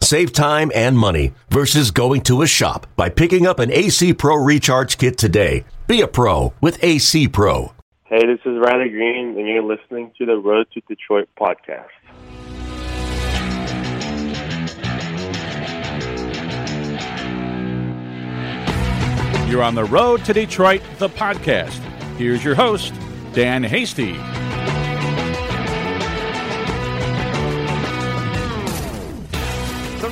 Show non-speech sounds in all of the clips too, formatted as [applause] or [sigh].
Save time and money versus going to a shop by picking up an AC Pro Recharge Kit today. Be a pro with AC Pro. Hey, this is Riley Green, and you're listening to the Road to Detroit podcast. You're on the Road to Detroit, the podcast. Here's your host, Dan Hasty.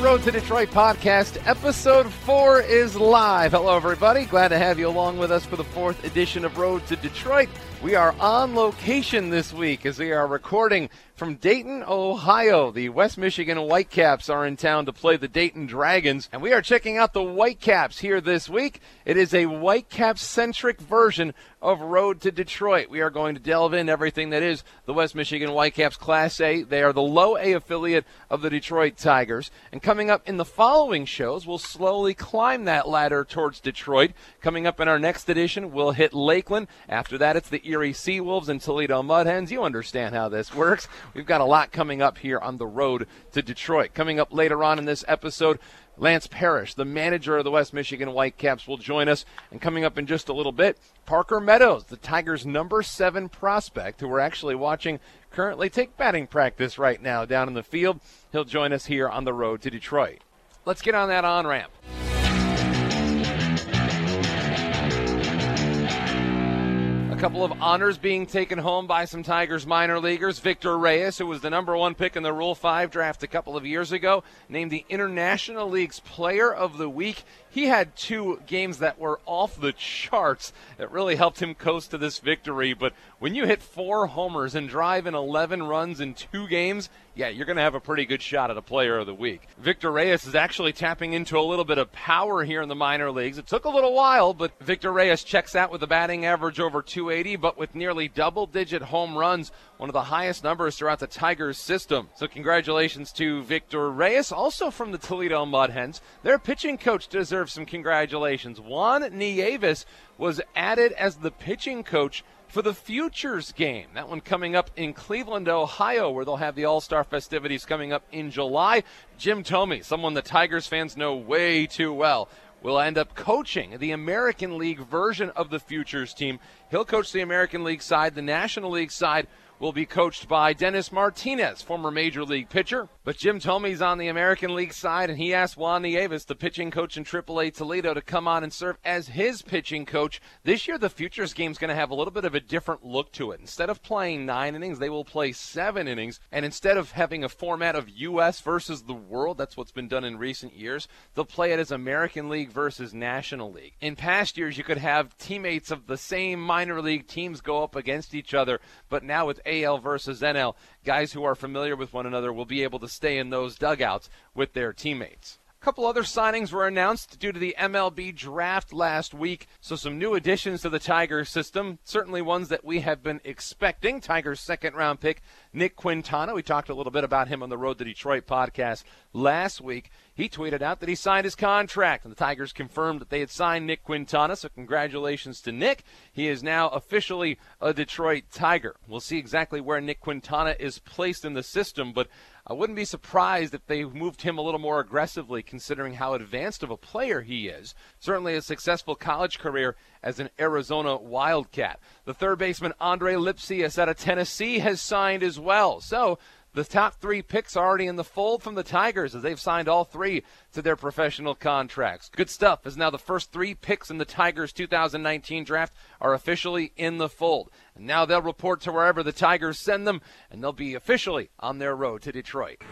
Road to Detroit podcast, episode four is live. Hello, everybody. Glad to have you along with us for the fourth edition of Road to Detroit. We are on location this week as we are recording from Dayton, Ohio. The West Michigan Whitecaps are in town to play the Dayton Dragons, and we are checking out the Whitecaps here this week. It is a Whitecaps centric version of Road to Detroit. We are going to delve in everything that is the West Michigan Whitecaps Class A. They are the low A affiliate of the Detroit Tigers. And coming up in the following shows, we'll slowly climb that ladder towards Detroit. Coming up in our next edition, we'll hit Lakeland. After that, it's the Erie Seawolves and Toledo Mudhens. You understand how this works. We've got a lot coming up here on the road to Detroit. Coming up later on in this episode, Lance Parrish, the manager of the West Michigan Whitecaps, will join us. And coming up in just a little bit, Parker Meadows, the Tigers' number seven prospect, who we're actually watching currently take batting practice right now down in the field. He'll join us here on the road to Detroit. Let's get on that on ramp. Couple of honors being taken home by some Tigers minor leaguers. Victor Reyes, who was the number one pick in the Rule 5 draft a couple of years ago, named the International League's Player of the Week. He had two games that were off the charts that really helped him coast to this victory. But when you hit four homers and drive in 11 runs in two games, yeah, you're going to have a pretty good shot at a player of the week. Victor Reyes is actually tapping into a little bit of power here in the minor leagues. It took a little while, but Victor Reyes checks out with a batting average over 280, but with nearly double digit home runs, one of the highest numbers throughout the Tigers system. So congratulations to Victor Reyes, also from the Toledo Mudhens. Their pitching coach deserves some congratulations. Juan Nieves was added as the pitching coach for the Futures game. That one coming up in Cleveland, Ohio, where they'll have the All Star festivities coming up in July. Jim Thome, someone the Tigers fans know way too well, will end up coaching the American League version of the Futures team. He'll coach the American League side, the National League side will be coached by Dennis Martinez, former Major League pitcher. But Jim Thome's on the American League side, and he asked Juan Nieves, the pitching coach in AAA Toledo, to come on and serve as his pitching coach. This year, the Futures game is going to have a little bit of a different look to it. Instead of playing nine innings, they will play seven innings. And instead of having a format of U.S. versus the world, that's what's been done in recent years, they'll play it as American League versus National League. In past years, you could have teammates of the same minor league teams go up against each other, but now with AL versus NL, guys who are familiar with one another will be able to stay in those dugouts with their teammates. A couple other signings were announced due to the MLB draft last week. So, some new additions to the Tigers system, certainly ones that we have been expecting. Tigers' second round pick, Nick Quintana. We talked a little bit about him on the Road to Detroit podcast last week. He tweeted out that he signed his contract, and the Tigers confirmed that they had signed Nick Quintana. So, congratulations to Nick. He is now officially a Detroit Tiger. We'll see exactly where Nick Quintana is placed in the system, but I wouldn't be surprised if they moved him a little more aggressively, considering how advanced of a player he is. Certainly a successful college career as an Arizona Wildcat. The third baseman Andre Lipcius out of Tennessee has signed as well. So the top three picks are already in the fold from the Tigers as they've signed all three to their professional contracts. Good stuff as now the first three picks in the Tigers 2019 draft are officially in the fold. And now they'll report to wherever the Tigers send them, and they'll be officially on their road to Detroit.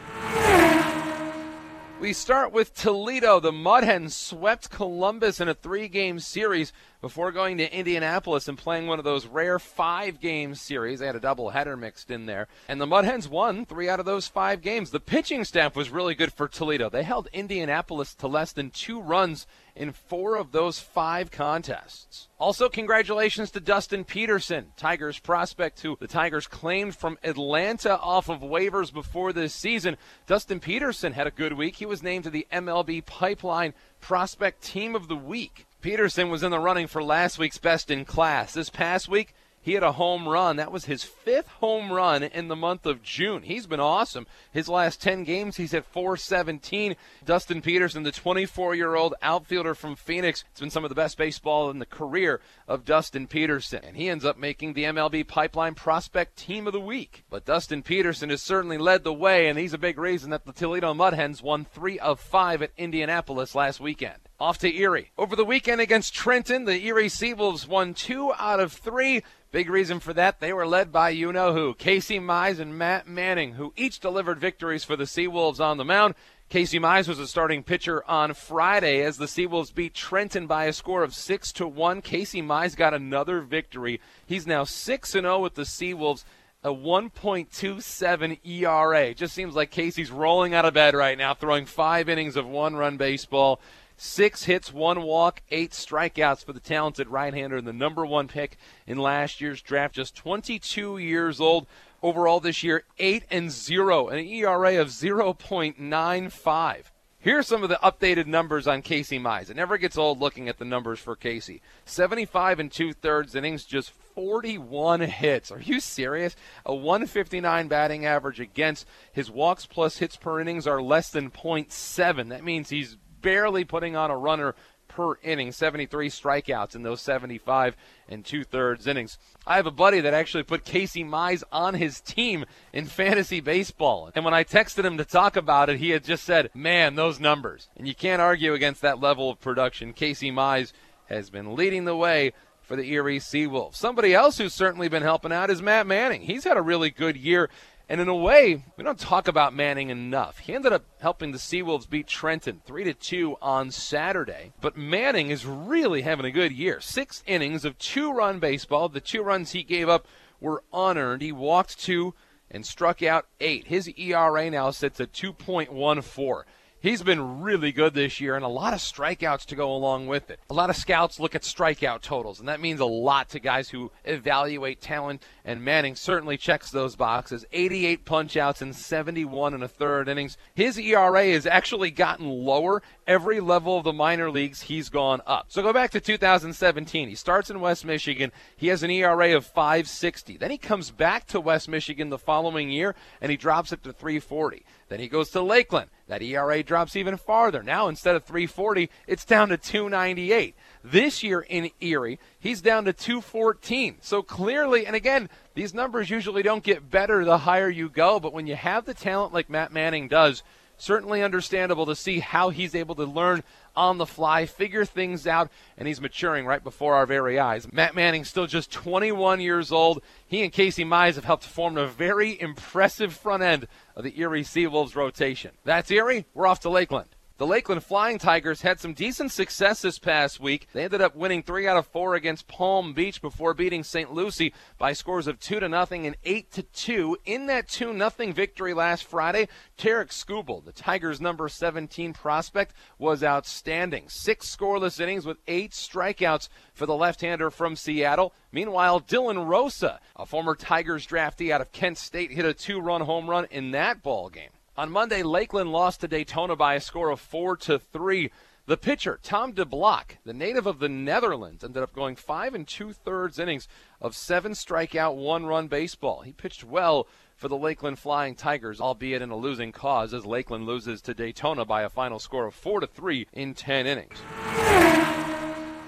We start with Toledo. The Mud Mudhens swept Columbus in a three game series before going to Indianapolis and playing one of those rare five game series. They had a double header mixed in there. And the Mud Hens won three out of those five games. The pitching staff was really good for Toledo. They held Indianapolis to less than two runs in four of those five contests. Also, congratulations to Dustin Peterson, Tigers prospect who the Tigers claimed from Atlanta off of waivers before this season. Dustin Peterson had a good week. He was named to the MLB Pipeline Prospect Team of the Week. Peterson was in the running for last week's best in class. This past week, he had a home run. That was his fifth home run in the month of June. He's been awesome. His last 10 games, he's at 417. Dustin Peterson, the 24 year old outfielder from Phoenix, it's been some of the best baseball in the career of Dustin Peterson. And he ends up making the MLB Pipeline Prospect Team of the Week. But Dustin Peterson has certainly led the way, and he's a big reason that the Toledo Mud Hens won three of five at Indianapolis last weekend. Off to Erie. Over the weekend against Trenton, the Erie Seawolves won two out of three. Big reason for that, they were led by you know who, Casey Mize and Matt Manning, who each delivered victories for the Seawolves on the mound. Casey Mize was a starting pitcher on Friday as the Seawolves beat Trenton by a score of six to one. Casey Mize got another victory. He's now six and zero with the Seawolves. A 1.27 ERA. Just seems like Casey's rolling out of bed right now, throwing five innings of one-run baseball. Six hits, one walk, eight strikeouts for the talented right hander and the number one pick in last year's draft. Just 22 years old. Overall this year, 8 and 0, an ERA of 0.95. Here are some of the updated numbers on Casey Mize. It never gets old looking at the numbers for Casey. 75 and two thirds innings, just 41 hits. Are you serious? A 159 batting average against. His walks plus hits per innings are less than 0.7. That means he's barely putting on a runner per inning, 73 strikeouts in those 75 and two thirds innings. I have a buddy that actually put Casey Mize on his team in fantasy baseball. And when I texted him to talk about it, he had just said, Man, those numbers. And you can't argue against that level of production. Casey Mize has been leading the way for the Erie Seawolves. Somebody else who's certainly been helping out is Matt Manning. He's had a really good year and in a way, we don't talk about Manning enough. He ended up helping the Seawolves beat Trenton 3 to 2 on Saturday. But Manning is really having a good year. 6 innings of two-run baseball. The two runs he gave up were unearned. He walked 2 and struck out 8. His ERA now sits at 2.14 he's been really good this year and a lot of strikeouts to go along with it. A lot of scouts look at strikeout totals, and that means a lot to guys who evaluate talent, and Manning certainly checks those boxes. 88 punchouts in 71 and a third innings. His ERA has actually gotten lower every level of the minor leagues he's gone up. So go back to 2017. He starts in West Michigan. He has an ERA of 560. Then he comes back to West Michigan the following year and he drops it to 340. Then he goes to Lakeland. That ERA drops even farther. Now instead of 340, it's down to 298. This year in Erie, he's down to 214. So clearly, and again, these numbers usually don't get better the higher you go, but when you have the talent like Matt Manning does, certainly understandable to see how he's able to learn on the fly, figure things out, and he's maturing right before our very eyes. Matt Manning, still just 21 years old. He and Casey Mize have helped form a very impressive front end of the Erie Seawolves rotation. That's Erie. We're off to Lakeland. The Lakeland Flying Tigers had some decent success this past week. They ended up winning three out of four against Palm Beach before beating St. Lucie by scores of two to nothing and eight to two. In that two nothing victory last Friday, Tarik Skubal, the Tigers' number 17 prospect, was outstanding. Six scoreless innings with eight strikeouts for the left-hander from Seattle. Meanwhile, Dylan Rosa, a former Tigers draftee out of Kent State, hit a two-run home run in that ball game. On Monday, Lakeland lost to Daytona by a score of 4 to 3. The pitcher, Tom de Blok, the native of the Netherlands, ended up going five and two thirds innings of seven strikeout, one run baseball. He pitched well for the Lakeland Flying Tigers, albeit in a losing cause as Lakeland loses to Daytona by a final score of four to three in ten innings.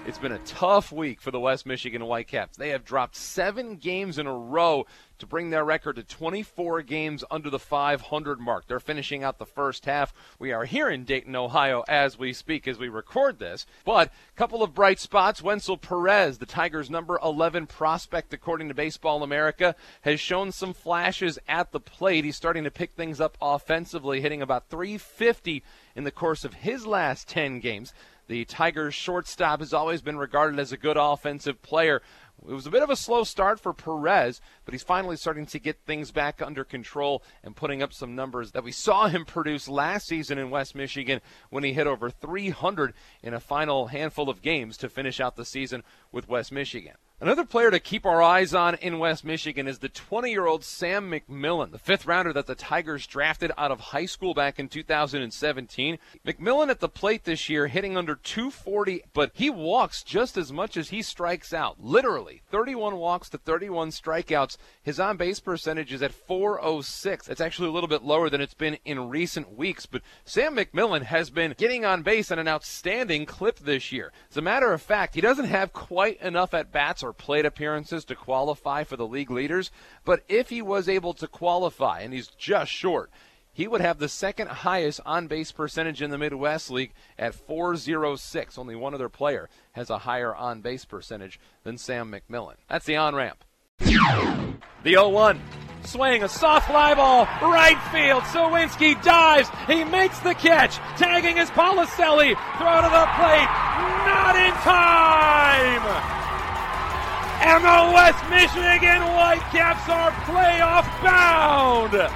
It's been a tough week for the West Michigan Whitecaps. They have dropped seven games in a row to bring their record to 24 games under the 500 mark. They're finishing out the first half. We are here in Dayton, Ohio as we speak, as we record this. But a couple of bright spots. Wenceel Perez, the Tigers' number 11 prospect, according to Baseball America, has shown some flashes at the plate. He's starting to pick things up offensively, hitting about 350 in the course of his last 10 games. The Tigers shortstop has always been regarded as a good offensive player. It was a bit of a slow start for Perez, but he's finally starting to get things back under control and putting up some numbers that we saw him produce last season in West Michigan when he hit over 300 in a final handful of games to finish out the season with West Michigan. Another player to keep our eyes on in West Michigan is the 20 year old Sam McMillan, the fifth rounder that the Tigers drafted out of high school back in 2017. McMillan at the plate this year hitting under 240, but he walks just as much as he strikes out. Literally, 31 walks to 31 strikeouts. His on base percentage is at 406. It's actually a little bit lower than it's been in recent weeks, but Sam McMillan has been getting on base at an outstanding clip this year. As a matter of fact, he doesn't have quite enough at bats or plate appearances to qualify for the league leaders. But if he was able to qualify, and he's just short, he would have the second highest on base percentage in the Midwest League at 406. Only one other player has a higher on base percentage than Sam McMillan. That's the on ramp. The 0 1. Swing, a soft fly ball, right field. Sawinski dives. He makes the catch. Tagging is Policelli. Throw to the plate. Not in time West Michigan Whitecaps are playoff bound.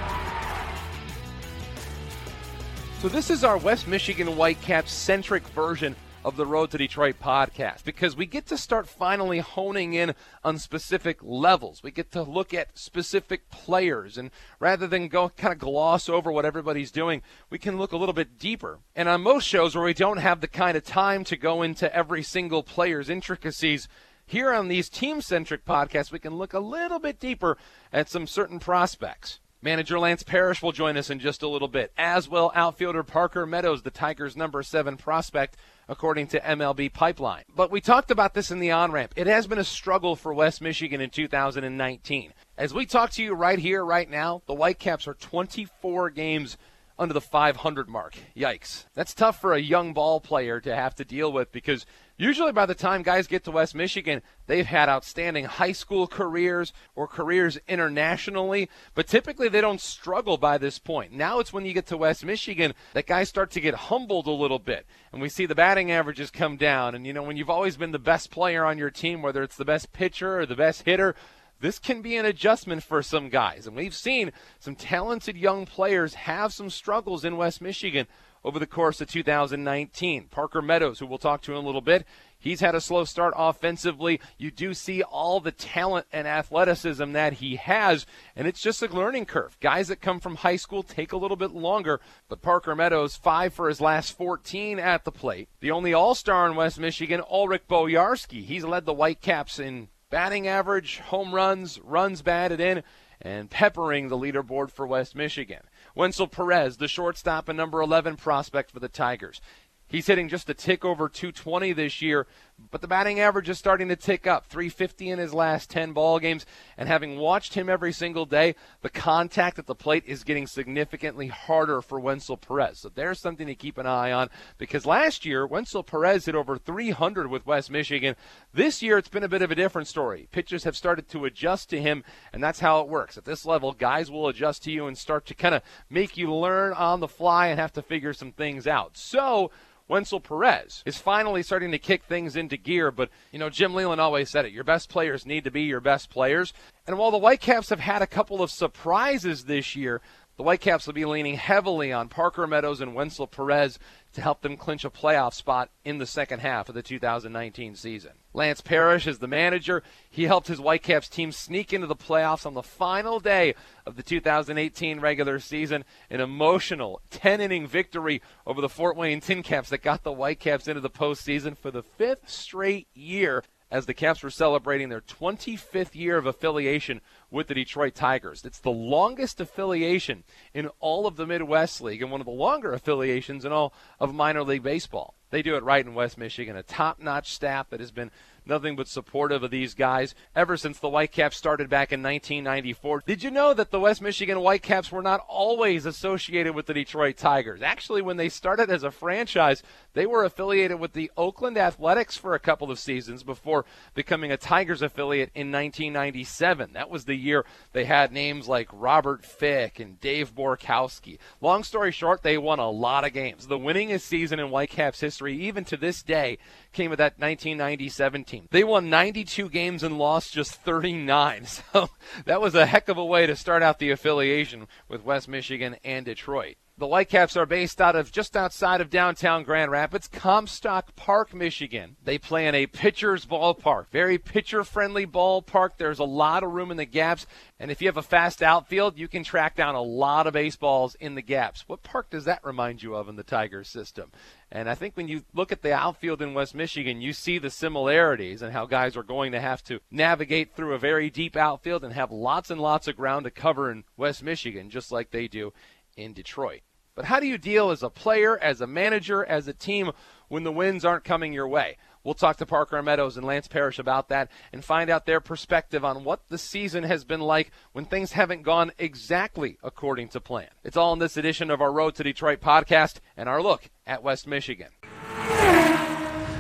So, this is our West Michigan Whitecaps centric version of the Road to Detroit podcast because we get to start finally honing in on specific levels. We get to look at specific players, and rather than go kind of gloss over what everybody's doing, we can look a little bit deeper. And on most shows where we don't have the kind of time to go into every single player's intricacies, here on these team centric podcasts, we can look a little bit deeper at some certain prospects. Manager Lance Parrish will join us in just a little bit, as will outfielder Parker Meadows, the Tigers' number seven prospect, according to MLB Pipeline. But we talked about this in the on ramp. It has been a struggle for West Michigan in 2019. As we talk to you right here, right now, the Whitecaps are 24 games under the 500 mark. Yikes. That's tough for a young ball player to have to deal with because Usually, by the time guys get to West Michigan, they've had outstanding high school careers or careers internationally, but typically they don't struggle by this point. Now it's when you get to West Michigan that guys start to get humbled a little bit, and we see the batting averages come down. And, you know, when you've always been the best player on your team, whether it's the best pitcher or the best hitter, this can be an adjustment for some guys. And we've seen some talented young players have some struggles in West Michigan over the course of 2019. Parker Meadows, who we'll talk to in a little bit, he's had a slow start offensively. You do see all the talent and athleticism that he has, and it's just a learning curve. Guys that come from high school take a little bit longer, but Parker Meadows, five for his last 14 at the plate. The only all star in West Michigan, Ulrich Bojarski. He's led the Whitecaps in batting average, home runs, runs batted in, and peppering the leaderboard for West Michigan. Wenceel Perez, the shortstop and number 11 prospect for the Tigers. He's hitting just a tick over 220 this year, but the batting average is starting to tick up. 350 in his last 10 ball games, and having watched him every single day, the contact at the plate is getting significantly harder for Wenceel Perez. So there's something to keep an eye on because last year Wenceel Perez hit over 300 with West Michigan. This year it's been a bit of a different story. Pitchers have started to adjust to him, and that's how it works. At this level, guys will adjust to you and start to kind of make you learn on the fly and have to figure some things out. So Wenceel Perez is finally starting to kick things into gear. But, you know, Jim Leyland always said it your best players need to be your best players. And while the Whitecaps have had a couple of surprises this year, the Whitecaps will be leaning heavily on Parker Meadows and Wenceel Perez to help them clinch a playoff spot in the second half of the 2019 season. Lance Parrish is the manager. He helped his Whitecaps team sneak into the playoffs on the final day of the 2018 regular season. An emotional 10 inning victory over the Fort Wayne Tin Caps that got the Whitecaps into the postseason for the fifth straight year as the Caps were celebrating their 25th year of affiliation with the Detroit Tigers. It's the longest affiliation in all of the Midwest League and one of the longer affiliations in all of minor league baseball. They do it right in West Michigan, a top notch staff that has been nothing but supportive of these guys ever since the Whitecaps started back in 1994. Did you know that the West Michigan Whitecaps were not always associated with the Detroit Tigers? Actually, when they started as a franchise, they were affiliated with the Oakland Athletics for a couple of seasons before becoming a Tigers affiliate in 1997. That was the year they had names like Robert Fick and Dave Borkowski. Long story short, they won a lot of games. The winningest season in Whitecaps history, even to this day, came with that 1997 team. They won 92 games and lost just 39. [laughs] So that was a heck of a way to start out the affiliation with West Michigan and Detroit. The Whitecaps are based out of just outside of downtown Grand Rapids, Comstock Park, Michigan. They play in a pitcher's ballpark, very pitcher friendly ballpark. There's a lot of room in the gaps, and if you have a fast outfield, you can track down a lot of baseballs in the gaps. What park does that remind you of in the Tigers system? And I think when you look at the outfield in West Michigan, you see the similarities and how guys are going to have to navigate through a very deep outfield and have lots and lots of ground to cover in West Michigan, just like they do in Detroit. But how do you deal as a player, as a manager, as a team when the wins aren't coming your way? We'll talk to Parker Meadows and Lance Parrish about that and find out their perspective on what the season has been like when things haven't gone exactly according to plan. It's all in this edition of our Road to Detroit podcast and our look at West Michigan.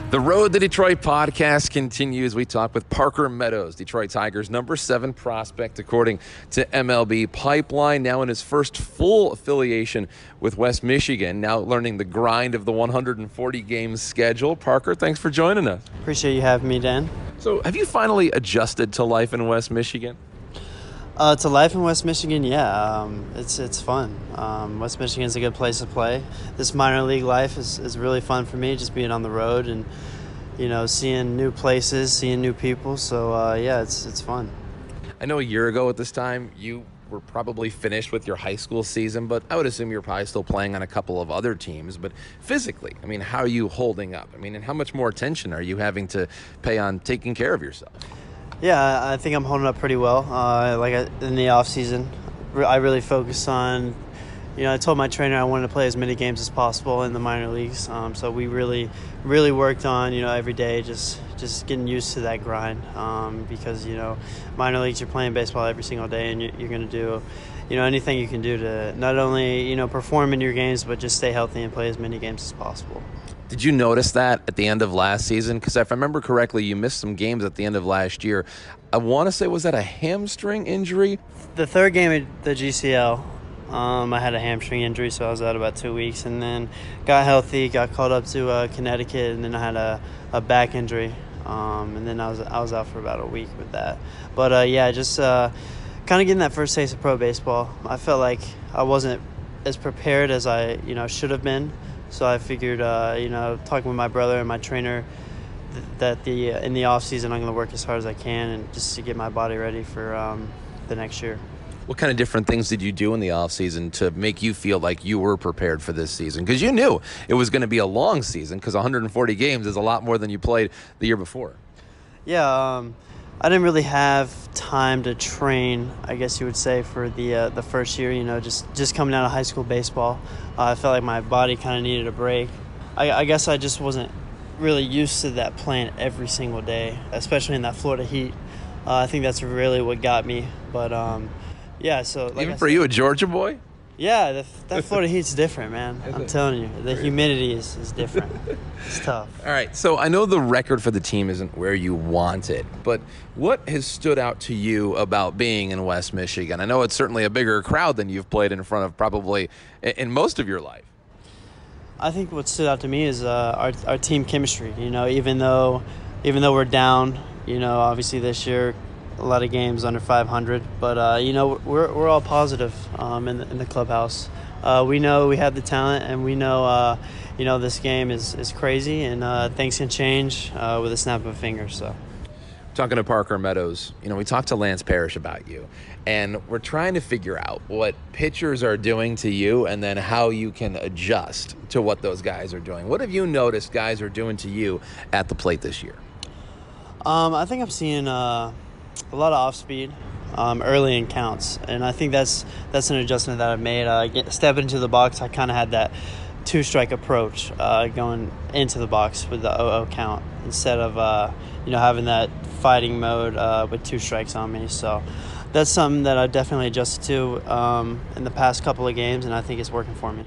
The Road to Detroit podcast continues. We talk with Parker Meadows, Detroit Tigers' number seven prospect, according to MLB Pipeline. Now in his first full affiliation with West Michigan, now learning the grind of the 140 games schedule. Parker, thanks for joining us. Appreciate you having me, Dan. So, have you finally adjusted to life in West Michigan? Uh, to life in West Michigan, yeah, um, it's it's fun. Um, West Michigan's a good place to play. This minor league life is, is really fun for me, just being on the road and you know seeing new places, seeing new people. So uh, yeah, it's it's fun. I know a year ago at this time you were probably finished with your high school season, but I would assume you're probably still playing on a couple of other teams. But physically, I mean, how are you holding up? I mean, and how much more attention are you having to pay on taking care of yourself? Yeah, I think I'm holding up pretty well. Uh, like in the off season, I really focus on. You know, I told my trainer I wanted to play as many games as possible in the minor leagues. Um, so we really, really worked on you know every day, just just getting used to that grind. Um, because you know, minor leagues you're playing baseball every single day, and you're going to do, you know, anything you can do to not only you know perform in your games, but just stay healthy and play as many games as possible. Did you notice that at the end of last season? Because if I remember correctly, you missed some games at the end of last year. I want to say, was that a hamstring injury? The third game of the GCL, um, I had a hamstring injury, so I was out about two weeks, and then got healthy, got called up to uh, Connecticut, and then I had a, a back injury, um, and then I was I was out for about a week with that. But uh, yeah, just uh, kind of getting that first taste of pro baseball. I felt like I wasn't as prepared as I you know should have been. So I figured, uh, you know, talking with my brother and my trainer, th- that the uh, in the off season I'm going to work as hard as I can and just to get my body ready for um, the next year. What kind of different things did you do in the off season to make you feel like you were prepared for this season? Because you knew it was going to be a long season. Because 140 games is a lot more than you played the year before. Yeah. Um, I didn't really have time to train, I guess you would say, for the uh, the first year. You know, just just coming out of high school baseball, uh, I felt like my body kind of needed a break. I, I, guess I just wasn't really used to that playing every single day, especially in that Florida heat. Uh, I think that's really what got me. But um, yeah, so like even for you, a Georgia boy. Yeah, the, that Florida [laughs] heat's different, man. I'm telling you, the humidity is, is different. [laughs] It's tough. All right, so I know the record for the team isn't where you want it, but what has stood out to you about being in West Michigan? I know it's certainly a bigger crowd than you've played in front of probably in most of your life. I think what stood out to me is uh, our, our team chemistry. You know, even though even though we're down, you know, obviously this year a lot of games under 500. But uh, you know, we're we're all positive um, in, the, in the clubhouse. Uh, we know we have the talent, and we know uh, you know this game is is crazy, and uh, things can change uh, with a snap of a finger. So. Talking to Parker Meadows, you know, we talked to Lance Parrish about you, and we're trying to figure out what pitchers are doing to you and then how you can adjust to what those guys are doing. What have you noticed guys are doing to you at the plate this year? Um, I think I'm seeing uh, a lot of off speed um, early in counts, and I think that's that's an adjustment that I've made. Uh, get, stepping into the box, I kind of had that two strike approach uh, going into the box with the 0 count instead of uh, you know having that fighting mode uh, with two strikes on me. So that's something that I definitely adjusted to um, in the past couple of games, and I think it's working for me.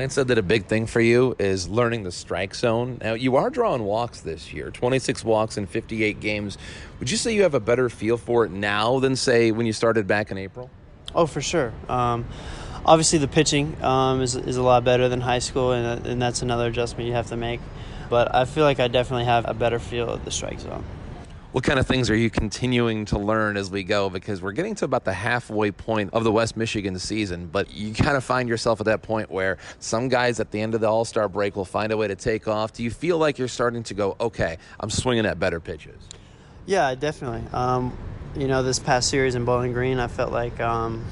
Lance said that a big thing for you is learning the strike zone. Now, you are drawing walks this year 26 walks in 58 games. Would you say you have a better feel for it now than, say, when you started back in April? Oh, for sure. Um, obviously, the pitching um, is, is a lot better than high school, and, and that's another adjustment you have to make. But I feel like I definitely have a better feel of the strike zone what kind of things are you continuing to learn as we go? Because we're getting to about the halfway point of the West Michigan season, but you kind of find yourself at that point where some guys at the end of the All Star break will find a way to take off. Do you feel like you're starting to go, okay, I'm swinging at better pitches? Yeah, definitely. Um, you know, this past series in Bowling Green, I felt like. Um,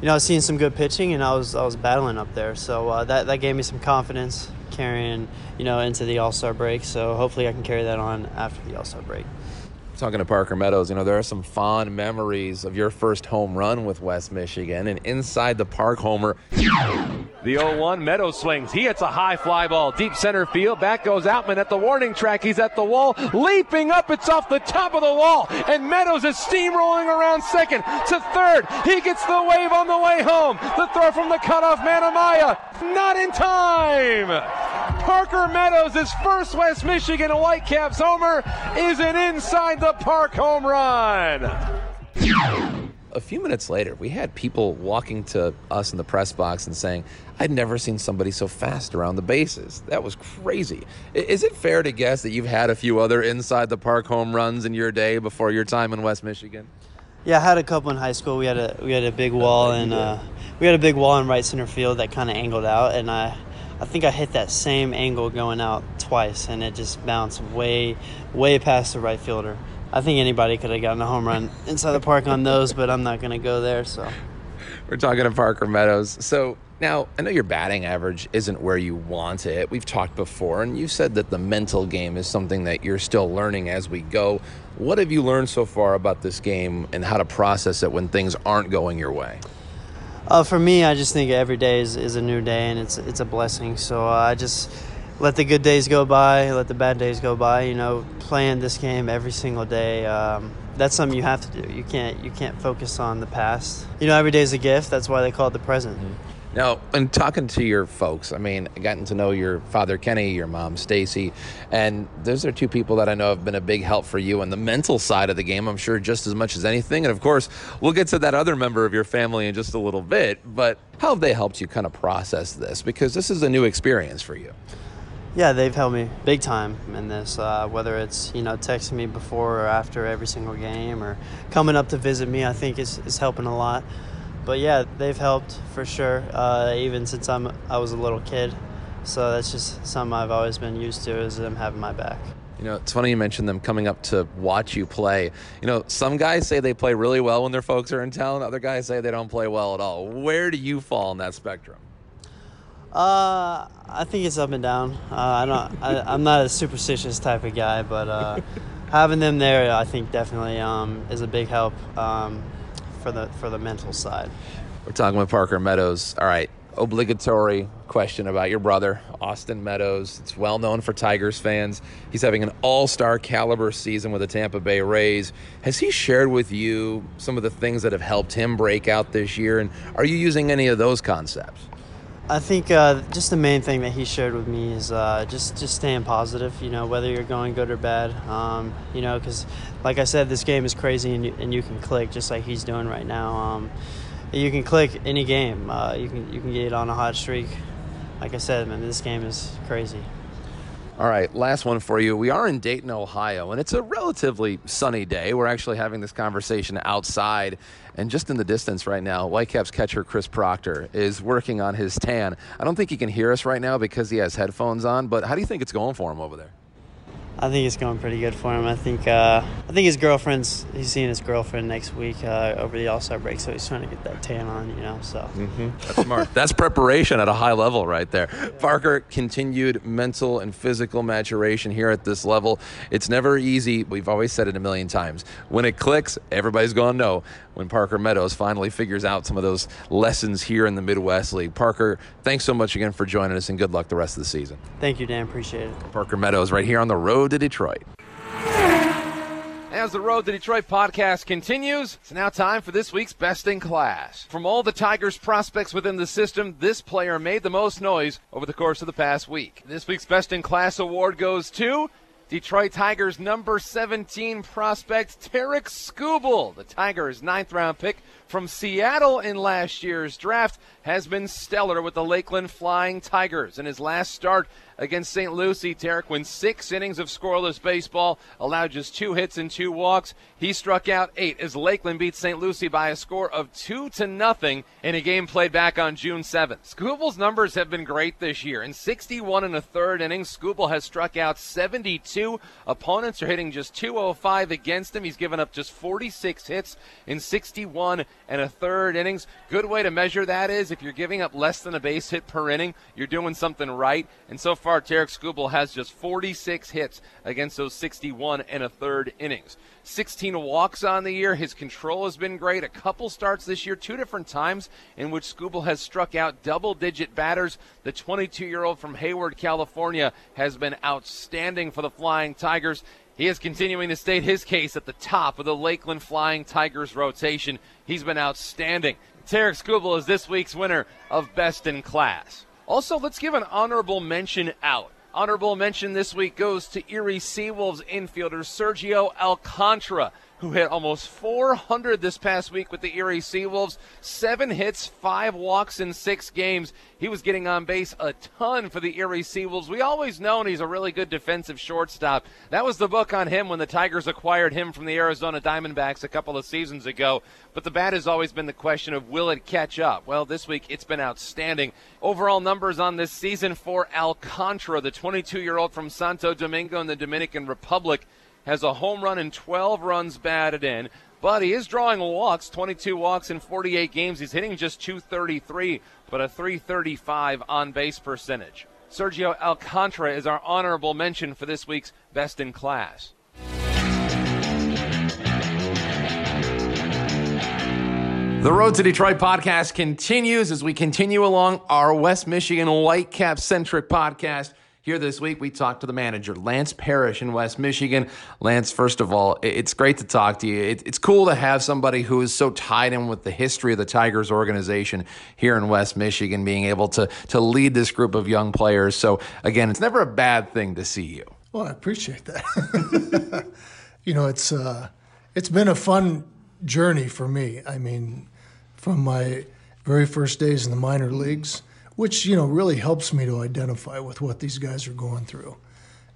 you know, I was seeing some good pitching, and I was I was battling up there, so uh, that that gave me some confidence carrying you know into the All Star break. So hopefully, I can carry that on after the All Star break talking to Parker Meadows, you know, there are some fond memories of your first home run with West Michigan and inside the park homer. The 0 1 Meadows swings. He hits a high fly ball deep center field. Back goes Outman at the warning track. He's at the wall. Leaping up. It's off the top of the wall. And Meadows is steamrolling around second to third. He gets the wave on the way home. The throw from the cutoff man Amaya. Not in time. Parker Meadows, his first West Michigan Whitecaps homer, is an inside the park home run. A few minutes later, we had people walking to us in the press box and saying, I'd never seen somebody so fast around the bases. That was crazy. Is it fair to guess that you've had a few other inside the park home runs in your day before your time in West Michigan? Yeah, I had a couple in high school. We had a we had a big wall and uh, we had a big wall in right center field that kind of angled out, and I I think I hit that same angle going out twice, and it just bounced way, way past the right fielder. I think anybody could have gotten a home run inside the park on those, but I'm not going to go there. So we're talking to Parker Meadows. So now I know your batting average isn't where you want it. We've talked before, and you said that the mental game is something that you're still learning as we go. What have you learned so far about this game and how to process it when things aren't going your way? Uh, for me, I just think every day is, is a new day and it's it's a blessing. So uh, I just let the good days go by, let the bad days go by. You know, playing this game every single day. Um, that's something you have to do. You can't you can't focus on the past. You know, every day is a gift. That's why they call it the present. Mm-hmm. Now, in talking to your folks, I mean, gotten to know your father Kenny, your mom Stacy, and those are two people that I know have been a big help for you on the mental side of the game. I'm sure just as much as anything. And of course, we'll get to that other member of your family in just a little bit. But how have they helped you kind of process this? Because this is a new experience for you. Yeah, they've helped me big time in this. Uh, whether it's you know texting me before or after every single game, or coming up to visit me, I think is is helping a lot but yeah, they've helped for sure. Uh, even since I'm I was a little kid, so that's just something I've always been used to is them having my back. You know, it's funny you mentioned them coming up to watch you play. You know, some guys say they play really well when their folks are in town. Other guys say they don't play well at all. Where do you fall in that spectrum? Uh, I think it's up and down. Uh, I don't. I, am not a superstitious type of guy, but uh, [laughs] having them there, I think definitely um, is a big help. Um, for the for the mental side. We're talking with Parker Meadows. All right, obligatory question about your brother, Austin Meadows. It's well known for Tigers fans. He's having an all star caliber season with the Tampa Bay Rays. Has he shared with you some of the things that have helped him break out this year? And are you using any of those concepts? I think uh, just the main thing that he shared with me is uh, just just staying positive. You know, whether you're going good or bad. Um, you know, because like I said, this game is crazy, and you, and you can click just like he's doing right now. Um, you can click any game. Uh, you can you can get on a hot streak. Like I said, man, this game is crazy. All right, last one for you. We are in Dayton, Ohio, and it's a relatively sunny day. We're actually having this conversation outside, and just in the distance right now, Whitecaps catcher Chris Proctor is working on his tan. I don't think he can hear us right now because he has headphones on, but how do you think it's going for him over there? I think it's going pretty good for him. I think uh, I think his girlfriend's he's seeing his girlfriend next week uh, over the All Star break, so he's trying to get that tan on, you know. So mm-hmm. that's smart. that's preparation at a high level right there. Yeah. Parker continued mental and physical maturation here at this level. It's never easy. We've always said it a million times. When it clicks, everybody's going to know. When Parker Meadows finally figures out some of those lessons here in the Midwest League. Parker, thanks so much again for joining us, and good luck the rest of the season. Thank you, Dan. Appreciate it. Parker Meadows right here on the road to Detroit. As the Road to Detroit podcast continues, it's now time for this week's Best in Class. From all the Tigers prospects within the system, this player made the most noise over the course of the past week. This week's Best in Class award goes to Detroit Tigers number 17 prospect Tarik Skubal. The Tigers' ninth round pick from Seattle in last year's draft has been stellar with the Lakeland Flying Tigers. In his last start against St. Lucie, Tarik went six innings of scoreless baseball, allowed just two hits and two walks. He struck out eight as Lakeland beat St. Lucie by a score of two to nothing in a game played back on June 7th. Skubal's numbers have been great this year. In 61 and a third innings, Skubal has struck out 72. Opponents are hitting just 205 against him. He's given up just 46 hits in 61 and a third innings. Good way to measure that is if you're giving up less than a base hit per inning, you're doing something right. And so far, Tarik Skubal has just 46 hits against those 61 and a third innings. 16 walks on the year. His control has been great. A couple starts this year, two different times in which Skubal has struck out double digit batters. The 22 year old from Hayward, California, has been outstanding for the Flying Tigers. He is continuing to state his case at the top of the Lakeland Flying Tigers rotation. He's been outstanding. Tarik Skubal is this week's winner of Best in Class. Also, let's give an honorable mention out. Honorable mention this week goes to Erie Seawolves infielder Sergio Alcantara who hit almost 400 this past week with the Erie Seawolves. Seven hits, five walks in six games. He was getting on base a ton for the Erie Seawolves. We always known he's a really good defensive shortstop. That was the book on him when the Tigers acquired him from the Arizona Diamondbacks a couple of seasons ago. But the bat has always been the question of will it catch up? Well, this week it's been outstanding. Overall numbers on this season for Alcantara, the 22 year old from Santo Domingo in the Dominican Republic has a home run and 12 runs batted in. But he is drawing walks, 22 walks in 48 games. He's hitting just 233, but a 335 on base percentage. Sergio Alcantara is our honorable mention for this week's Best in Class. The Road to Detroit podcast continues as we continue along our West Michigan Whitecap centric podcast. Here this week, we talked to the manager, Lance Parrish in West Michigan. Lance, first of all, it's great to talk to you. It's cool to have somebody who is so tied in with the history of the Tigers organization here in West Michigan, being able to, to lead this group of young players. So, again, it's never a bad thing to see you. Well, I appreciate that. [laughs] you know, it's, uh, it's been a fun journey for me. I mean, from my very first days in the minor leagues which you know really helps me to identify with what these guys are going through,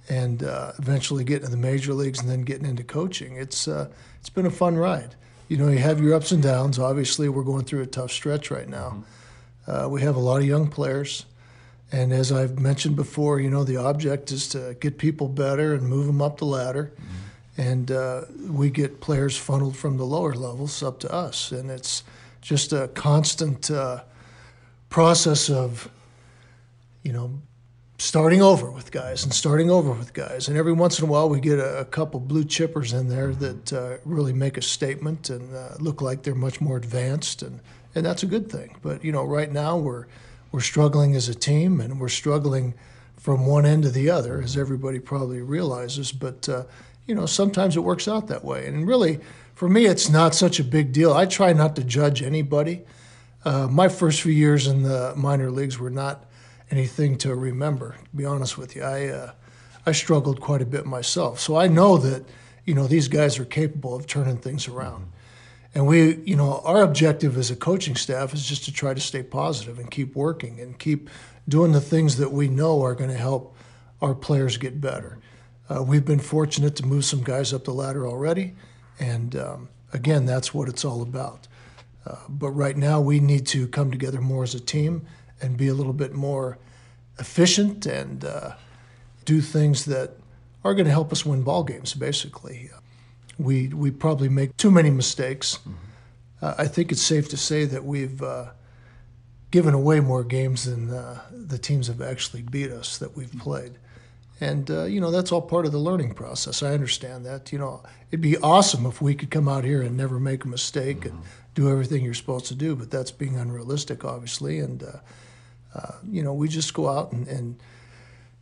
and uh, eventually getting to the major leagues and then getting into coaching. It's uh, it's been a fun ride. You know, you have your ups and downs. Obviously, we're going through a tough stretch right now. Uh, we have a lot of young players, and as I've mentioned before, you know, the object is to get people better and move them up the ladder. Mm-hmm. And uh, we get players funneled from the lower levels up to us, and it's just a constant uh, process of, you know, starting over with guys and starting over with guys. And every once in a while, we get a, a couple blue chippers in there that uh, really make a statement and uh, look like they're much more advanced, and, and that's a good thing. But you know, right now we're we're struggling as a team, and we're struggling from one end to the other, as everybody probably realizes. But uh, you know, sometimes it works out that way, and really, for me, it's not such a big deal. I try not to judge anybody. Uh, my first few years in the minor leagues were not anything to remember. To be honest with you, I uh, I struggled quite a bit myself. So I know that you know these guys are capable of turning things around. And we, you know, our objective as a coaching staff is just to try to stay positive and keep working and keep doing the things that we know are going to help our players get better. Uh, we've been fortunate to move some guys up the ladder already, and um, again, that's what it's all about. Uh, but right now, we need to come together more as a team and be a little bit more efficient and uh, do things that are going to help us win ball games. Basically, we we probably make too many mistakes. Mm-hmm. Uh, I think it's safe to say that we've uh, given away more games than uh, the teams have actually beat us that we've played. And uh, you know that's all part of the learning process. I understand that. You know, it'd be awesome if we could come out here and never make a mistake mm-hmm. and do everything you're supposed to do, but that's being unrealistic, obviously. And uh, uh, you know, we just go out and, and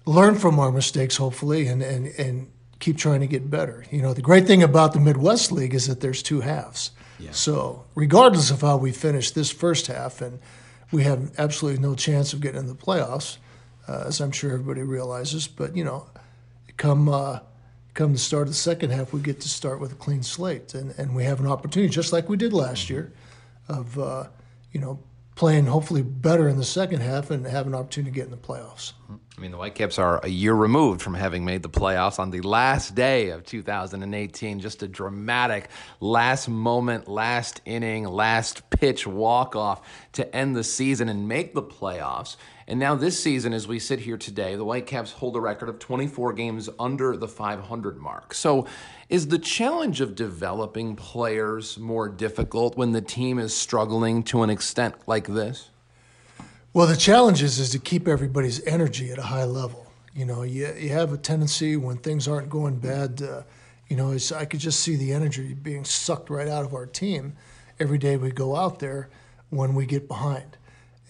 learn from our mistakes, hopefully, and, and, and keep trying to get better. You know, the great thing about the Midwest League is that there's two halves. Yeah. So, regardless of how we finish this first half, and we have absolutely no chance of getting in the playoffs, uh, as I'm sure everybody realizes. But you know, come uh, come the start of the second half, we get to start with a clean slate, and, and we have an opportunity, just like we did last year, of uh, you know playing hopefully better in the second half and have an opportunity to get in the playoffs. I mean, the Whitecaps are a year removed from having made the playoffs on the last day of 2018. Just a dramatic last moment, last inning, last pitch walk off to end the season and make the playoffs. And now, this season, as we sit here today, the Whitecaps hold a record of 24 games under the 500 mark. So, is the challenge of developing players more difficult when the team is struggling to an extent like this? Well, the challenge is, is to keep everybody's energy at a high level. You know, you, you have a tendency when things aren't going bad, uh, you know, I could just see the energy being sucked right out of our team every day we go out there when we get behind.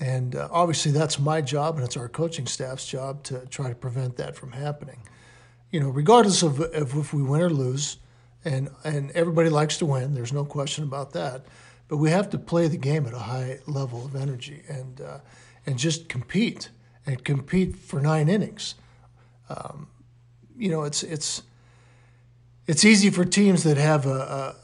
And uh, obviously, that's my job, and it's our coaching staff's job to try to prevent that from happening. You know, regardless of, of if we win or lose, and and everybody likes to win. There's no question about that. But we have to play the game at a high level of energy and uh, and just compete and compete for nine innings. Um, you know, it's it's it's easy for teams that have a,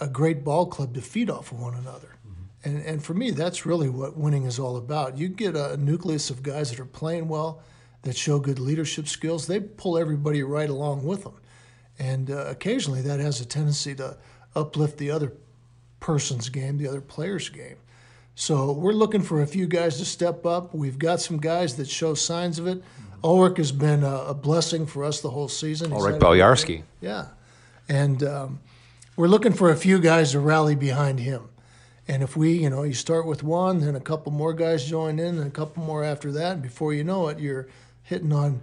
a, a great ball club to feed off of one another. And, and for me, that's really what winning is all about. You get a nucleus of guys that are playing well, that show good leadership skills, they pull everybody right along with them. And uh, occasionally that has a tendency to uplift the other person's game, the other player's game. So we're looking for a few guys to step up. We've got some guys that show signs of it. Ulrich has been a, a blessing for us the whole season. Ulrich Bojarski. Yeah. And um, we're looking for a few guys to rally behind him. And if we, you know, you start with one, then a couple more guys join in, and a couple more after that, and before you know it, you're hitting on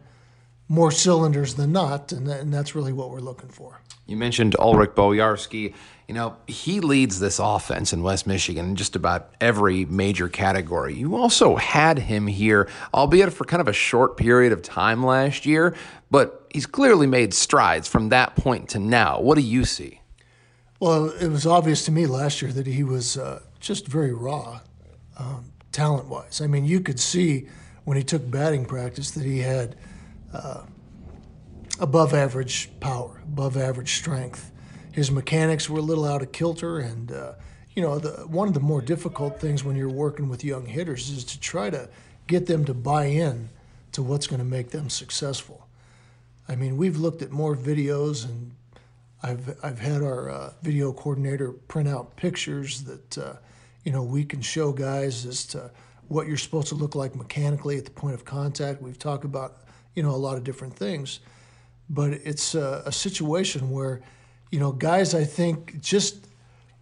more cylinders than not, and, and that's really what we're looking for. You mentioned Ulrich Bojarski. You know, he leads this offense in West Michigan in just about every major category. You also had him here, albeit for kind of a short period of time last year, but he's clearly made strides from that point to now. What do you see? Well, it was obvious to me last year that he was uh, just very raw, um, talent wise. I mean, you could see when he took batting practice that he had uh, above average power, above average strength. His mechanics were a little out of kilter, and uh, you know, the, one of the more difficult things when you're working with young hitters is to try to get them to buy in to what's going to make them successful. I mean, we've looked at more videos and I've, I've had our uh, video coordinator print out pictures that uh, you know we can show guys as to what you're supposed to look like mechanically at the point of contact. We've talked about you know a lot of different things, but it's a, a situation where you know guys I think just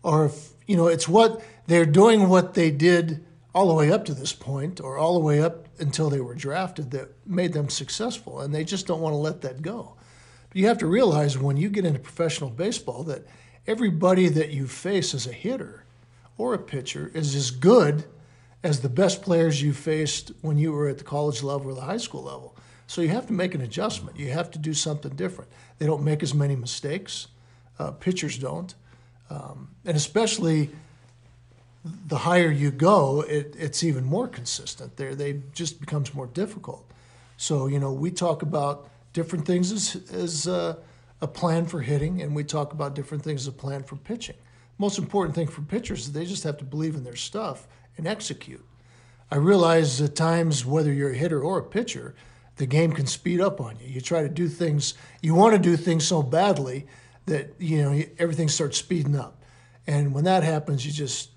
are you know it's what they're doing what they did all the way up to this point or all the way up until they were drafted that made them successful. And they just don't want to let that go but you have to realize when you get into professional baseball that everybody that you face as a hitter or a pitcher is as good as the best players you faced when you were at the college level or the high school level. So you have to make an adjustment. You have to do something different. They don't make as many mistakes. Uh, pitchers don't. Um, and especially the higher you go, it, it's even more consistent. There, they just becomes more difficult. So you know, we talk about different things as, as uh, a plan for hitting, and we talk about different things as a plan for pitching. Most important thing for pitchers is they just have to believe in their stuff and execute. I realize at times, whether you're a hitter or a pitcher, the game can speed up on you. You try to do things, you want to do things so badly that you know everything starts speeding up, and when that happens, you just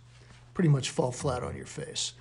pretty much fall flat on your face.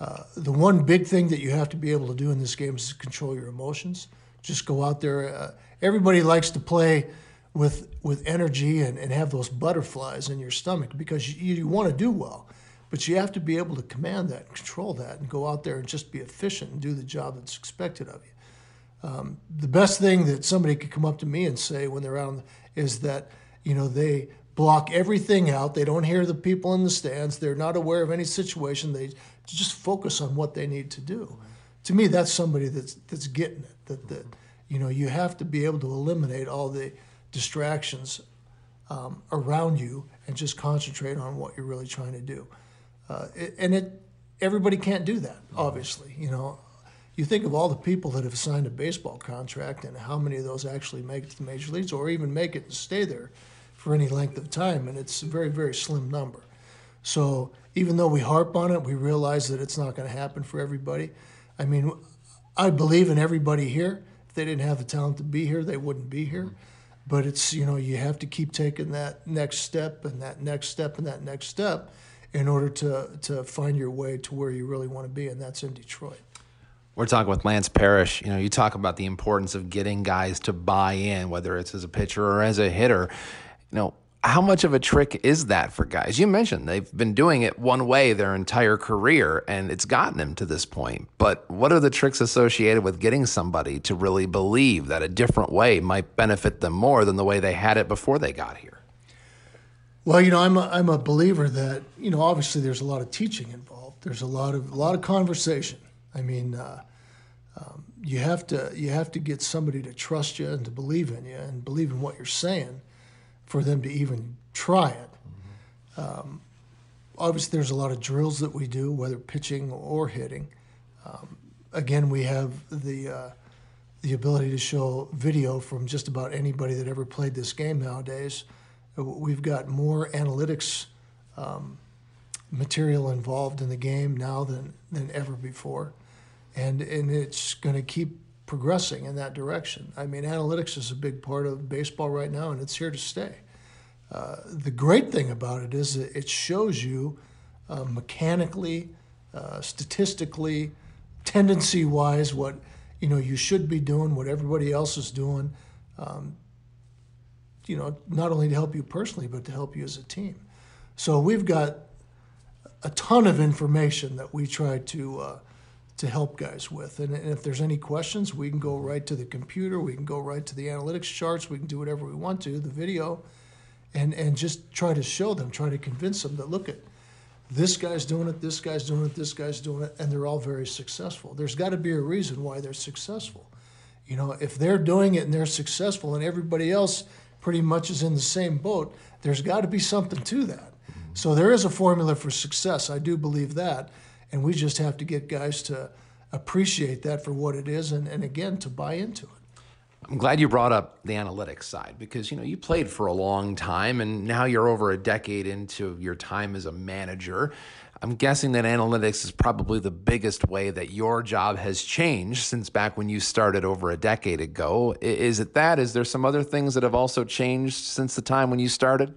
Uh, the one big thing that you have to be able to do in this game is control your emotions Just go out there. Uh, everybody likes to play with with energy and, and have those butterflies in your stomach because you, you want to do well. But you have to be able to command that, control that, and go out there and just be efficient and do the job that's expected of you. Um, the best thing that somebody could come up to me and say when they're out is that you know they block everything out. They don't hear the people in the stands. They're not aware of any situation. They just focus on what they need to do. To me, that's somebody that's that's getting it. That that you know you have to be able to eliminate all the distractions um, around you and just concentrate on what you're really trying to do. Uh, it, and it everybody can't do that. Obviously, you know. You think of all the people that have signed a baseball contract and how many of those actually make it to the major leagues or even make it and stay there for any length of time, and it's a very, very slim number. So even though we harp on it, we realize that it's not going to happen for everybody. I mean, I believe in everybody here. If they didn't have the talent to be here, they wouldn't be here. But it's, you know, you have to keep taking that next step and that next step and that next step in order to, to find your way to where you really want to be, and that's in Detroit. We're talking with Lance Parrish. You know, you talk about the importance of getting guys to buy in, whether it's as a pitcher or as a hitter. You know, how much of a trick is that for guys? You mentioned they've been doing it one way their entire career and it's gotten them to this point. But what are the tricks associated with getting somebody to really believe that a different way might benefit them more than the way they had it before they got here? Well, you know, I'm a, I'm a believer that, you know, obviously there's a lot of teaching involved. There's a lot of a lot of conversation. I mean, uh, um, you have to you have to get somebody to trust you and to believe in you and believe in what you're saying for them to even try it. Um, obviously, there's a lot of drills that we do, whether pitching or hitting. Um, again, we have the uh, the ability to show video from just about anybody that ever played this game nowadays. We've got more analytics um, material involved in the game now than, than ever before and and it's going to keep progressing in that direction. I mean, analytics is a big part of baseball right now, and it's here to stay. Uh, the great thing about it is that it shows you uh, mechanically, uh, statistically, tendency-wise what you know you should be doing, what everybody else is doing. Um, you know, not only to help you personally, but to help you as a team. So we've got a ton of information that we try to uh, to help guys with. And, and, if there's any questions, we can go right to the computer, we can go right to the analytics charts, we can do whatever we want to, the video, and, and just try to show them, try to convince them that look at this guy's doing it, this guy's doing it, this guy's doing it, and they're all very successful. There's got to be a reason why they're successful. You know, if they're doing it and they're successful and everybody else pretty much is in the same boat, there's got to be something to that. Mm-hmm. So there is a formula for success. I do believe that and we just have to get guys to appreciate that for what it is and, and again to buy into it. I'm glad you brought up the analytics side because you know you played for a long time and now you're over a decade into your time as a manager. I'm guessing that analytics is probably the biggest way that your job has changed since back when you started over a decade ago. Is it that? Is there some other things that have also changed since the time when you started?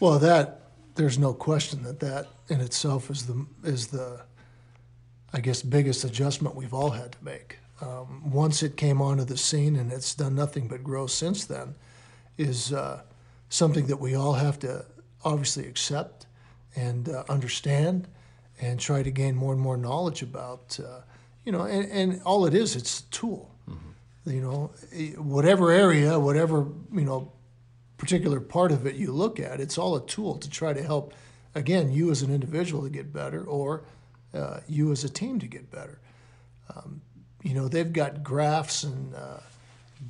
Well, that there's no question that that in itself is the is the I guess biggest adjustment we've all had to make. Um, once it came onto the scene, and it's done nothing but grow since then, is uh, something that we all have to obviously accept and uh, understand, and try to gain more and more knowledge about. Uh, you know, and, and all it is, it's a tool. Mm-hmm. You know, whatever area, whatever you know particular part of it you look at, it's all a tool to try to help, again, you as an individual to get better or uh, you as a team to get better. Um, you know, they've got graphs and uh,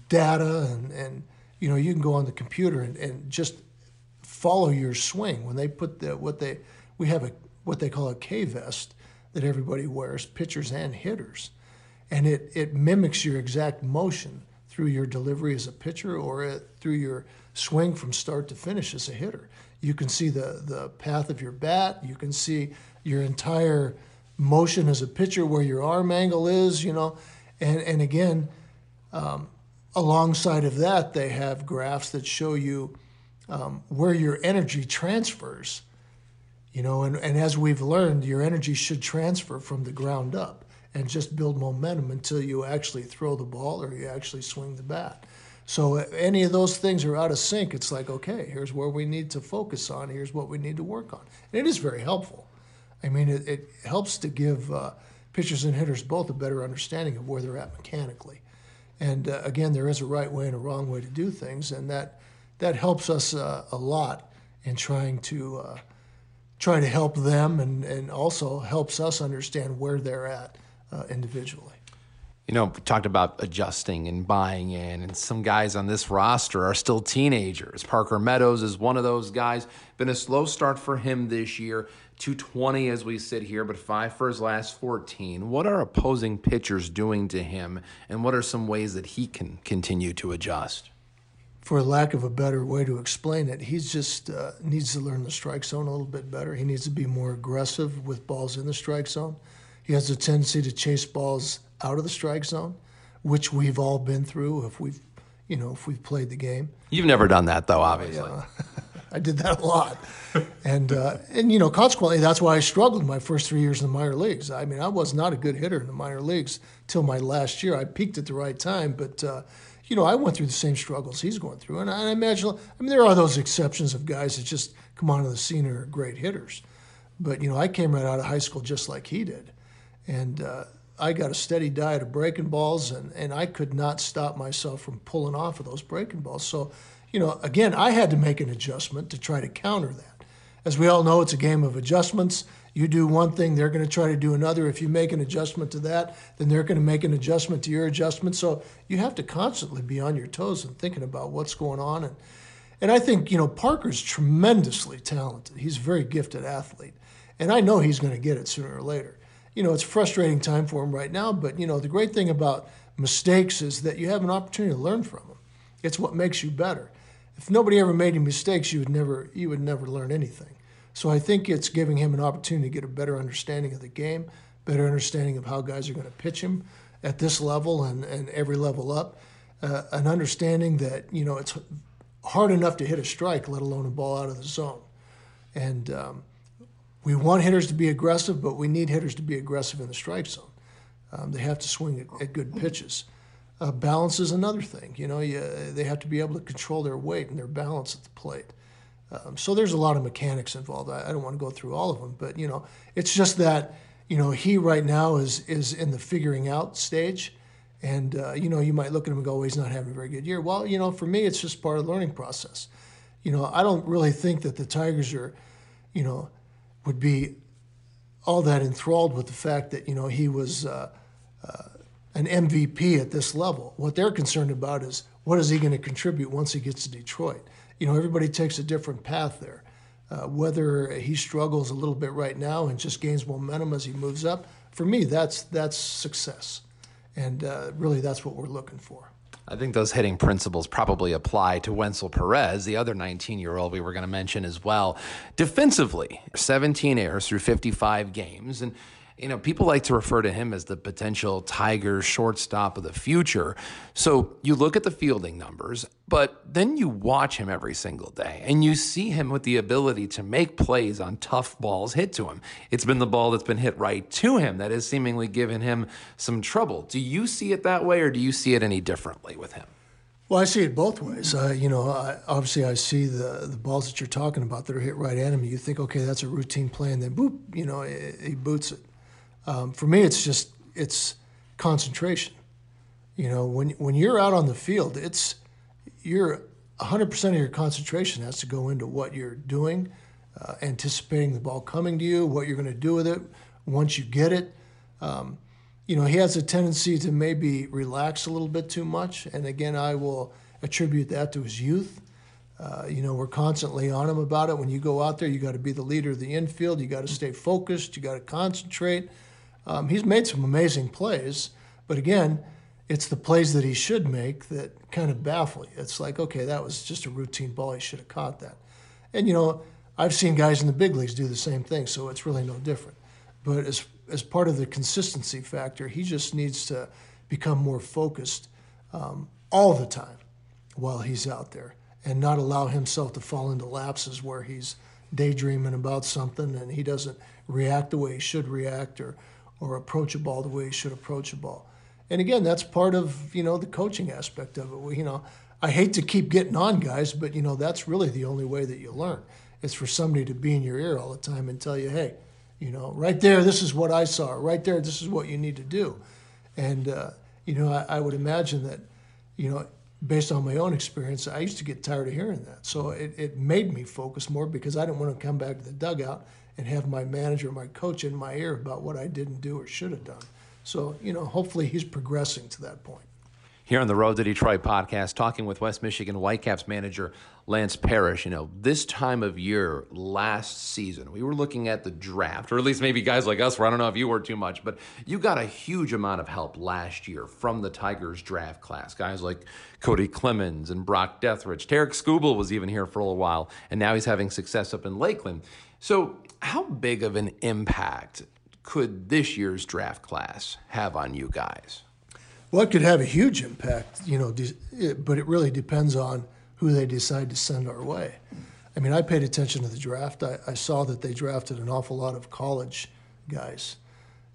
data, and, and, you know, you can go on the computer and, and just follow your swing. When they put the, what they, we have a, what they call a K vest that everybody wears, pitchers and hitters. And it, it mimics your exact motion through your delivery as a pitcher or uh, through your swing from start to finish as a hitter. You can see the, the path of your bat. You can see your entire motion as a pitcher, where your arm angle is, you know. And, and again, um, alongside of that, they have graphs that show you um, where your energy transfers. You know, and, and as we've learned, your energy should transfer from the ground up. and just build momentum until you actually throw the ball or you actually swing the bat. So any of those things are out of sync, it's like, okay, here's where we need to focus on. Here's what we need to work on. And it is very helpful. I mean, it, it helps to give uh, pitchers and hitters both a better understanding of where they're at mechanically. And uh, again, there is a right way and a wrong way to do things, and that that helps us uh, a lot in trying to uh, try to help them, and, and also helps us understand where they're at uh, individually. You know, we talked about adjusting and buying in, and some guys on this roster are still teenagers. Parker Meadows is one of those guys. Been a slow start for him this year. 220 as we sit here, but five for his last 14. What are opposing pitchers doing to him, and what are some ways that he can continue to adjust? For lack of a better way to explain it, he just uh, needs to learn the strike zone a little bit better. He needs to be more aggressive with balls in the strike zone. He has a tendency to chase balls out of the strike zone, which we've all been through if we've, you know, if we've played the game. You've never done that though, obviously. Yeah. [laughs] I did that a lot, and uh, and you know, consequently, that's why I struggled my first three years in the minor leagues. I mean, I was not a good hitter in the minor leagues till my last year. I peaked at the right time, but uh, you know, I went through the same struggles he's going through, and I imagine. I mean, there are those exceptions of guys that just come onto the scene and are great hitters, but you know, I came right out of high school just like he did, and. Uh, I got a steady diet of breaking balls, and, and I could not stop myself from pulling off of those breaking balls. So, you know, again, I had to make an adjustment to try to counter that. As we all know, it's a game of adjustments. You do one thing, they're going to try to do another. If you make an adjustment to that, then they're going to make an adjustment to your adjustment. So you have to constantly be on your toes and thinking about what's going on. And, and I think, you know, Parker's tremendously talented. He's a very gifted athlete. And I know he's going to get it sooner or later you know, it's a frustrating time for him right now. But you know, the great thing about mistakes is that you have an opportunity to learn from them. It's what makes you better. If nobody ever made any mistakes, you would never you would never learn anything. So I think it's giving him an opportunity to get a better understanding of the game, better understanding of how guys are going to pitch him at this level and, and every level up, uh, an understanding that you know it's hard enough to hit a strike, let alone a ball out of the zone. And um, we want hitters to be aggressive, but we need hitters to be aggressive in the strike zone. Um, they have to swing at, at good pitches. Uh, balance is another thing. You know, you, they have to be able to control their weight and their balance at the plate. Um, so there's a lot of mechanics involved. I, I, don't want to go through all of them, but you know, it's just that you know he right now is is in the figuring out stage, and uh, you know you might look at him and go, well, he's not having a very good year. Well, you know, for me, it's just part of the learning process. You know, I don't really think that the Tigers are, you know, would be all that enthralled with the fact that you know he was uh, uh, an MVP at this level. What they're concerned about is what is he going to contribute once he gets to Detroit. You know, everybody takes a different path there. Uh, whether he struggles a little bit right now and just gains momentum as he moves up, for me, that's that's success, and uh, really that's what we're looking for. I think those hitting principles probably apply to Wenceel Perez, the other 19 year old we were going to mention as well. Defensively, 17 errors through 55 games. And you know, people like to refer to him as the potential Tiger shortstop of the future. So you look at the fielding numbers, but then you watch him every single day and you see him with the ability to make plays on tough balls hit to him. It's been the ball that's been hit right to him that has seemingly given him some trouble. Do you see it that way or do you see it any differently with him? Well, I see it both ways. Uh, you know, I, obviously, I see the the balls that you're talking about that are hit right at him. You think, okay, that's a routine play, and then boop, you know, he boots it. Um, for me, it's just it's concentration. You know, when when you're out on the field, it's you're 100% of your concentration has to go into what you're doing, uh, anticipating the ball coming to you, what you're going to do with it once you get it. Um, you know, he has a tendency to maybe relax a little bit too much, and again, I will attribute that to his youth. Uh, you know, we're constantly on him about it. When you go out there, you got to be the leader of the infield. You got to stay focused. You got to concentrate. Um, he's made some amazing plays, but again, it's the plays that he should make that kind of baffle you. It's like, okay, that was just a routine ball. He should have caught that. And, you know, I've seen guys in the big leagues do the same thing, so it's really no different. But as, as part of the consistency factor, he just needs to become more focused um, all the time while he's out there and not allow himself to fall into lapses where he's daydreaming about something and he doesn't react the way he should react or – or approach a ball the way he should approach a ball. And again, that's part of you know the coaching aspect of it. We, you know, I hate to keep getting on guys, but you know that's really the only way that you learn. It's for somebody to be in your ear all the time and tell you, hey, you know, right there, this is what I saw. Right there, this is what you need to do. And uh, you know, I, I would imagine that, you know, based on my own experience, I used to get tired of hearing that. So it, it made me focus more because I didn't want to come back to the dugout and have my manager, my coach in my ear about what I didn't do or should have done. So, you know, hopefully he's progressing to that point. Here on the Road to Detroit podcast, talking with West Michigan Whitecaps manager Lance Parrish. You know, this time of year last season, we were looking at the draft, or at least maybe guys like us were. I don't know if you were too much, but you got a huge amount of help last year from the Tigers draft class. Guys like Cody Clemens and Brock Deatherage. Tarik Skubal was even here for a little while, and now he's having success up in Lakeland. So, how big of an impact could this year's draft class have on you guys? Well, it could have a huge impact, you know, but it really depends on who they decide to send our way. I mean, I paid attention to the draft. I, I, saw that they drafted an awful lot of college guys.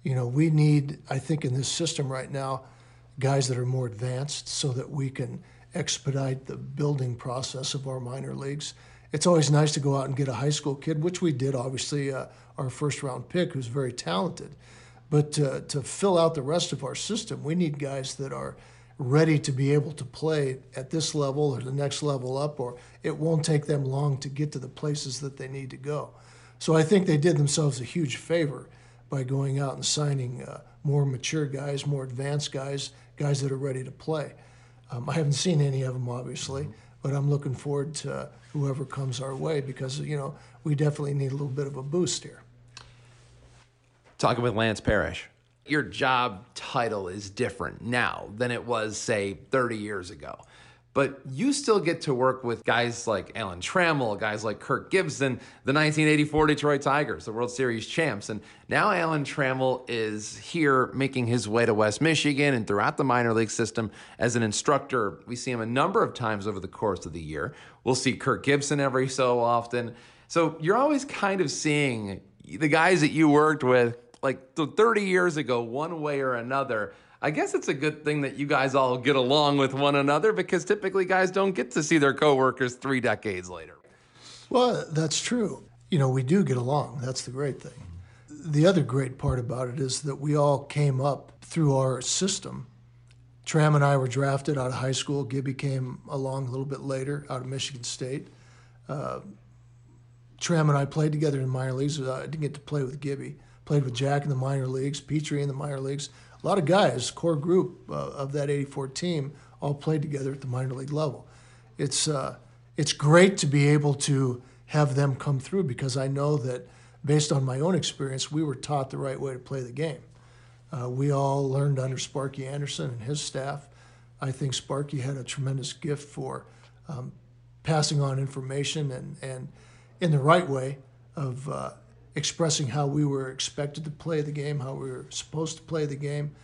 You know, we need, I think, in this system right now, guys that are more advanced so that we can expedite the building process of our minor leagues. It's always nice to go out and get a high school kid, which we did, obviously, uh, our first round pick, who's very talented. But to, to fill out the rest of our system, we need guys that are ready to be able to play at this level or the next level up, or it won't take them long to get to the places that they need to go. So I think they did themselves a huge favor by going out and signing uh, more mature guys, more advanced guys, guys that are ready to play. Um, I haven't seen any of them, obviously, but I'm looking forward to whoever comes our way because, you know, we definitely need a little bit of a boost here. Talking with Lance Parrish your job title is different now than it was, say, 30 years ago. But you still get to work with guys like Alan Trammell, guys like Kirk Gibson, the 1984 Detroit Tigers, the World Series champs. And now Alan Trammell is here making his way to West Michigan and throughout the minor league system as an instructor. We see him a number of times over the course of the year. We'll see Kirk Gibson every so often. So you're always kind of seeing the guys that you worked with like 30 years ago, one way or another. I guess it's a good thing that you guys all get along with one another because typically guys don't get to see their coworkers three decades later. Well, that's true. You know, we do get along. That's the great thing. The other great part about it is that we all came up through our system. Tram and I were drafted out of high school. Gibby came along a little bit later out of Michigan State. Uh, Tram and I played together in minor leagues. I didn't get to play with Gibby played with Jack in the minor leagues, Petry in the minor leagues. A lot of guys, core group uh, of that 84 team, all played together at the minor league level. It's, uh, it's great to be able to have them come through because I know that based on my own experience, we were taught the right way to play the game. Uh, we all learned under Sparky Anderson and his staff. I think Sparky had a tremendous gift for um, passing on information and, and in the right way of uh, expressing how we were expected to play the game, how we were supposed to play the game,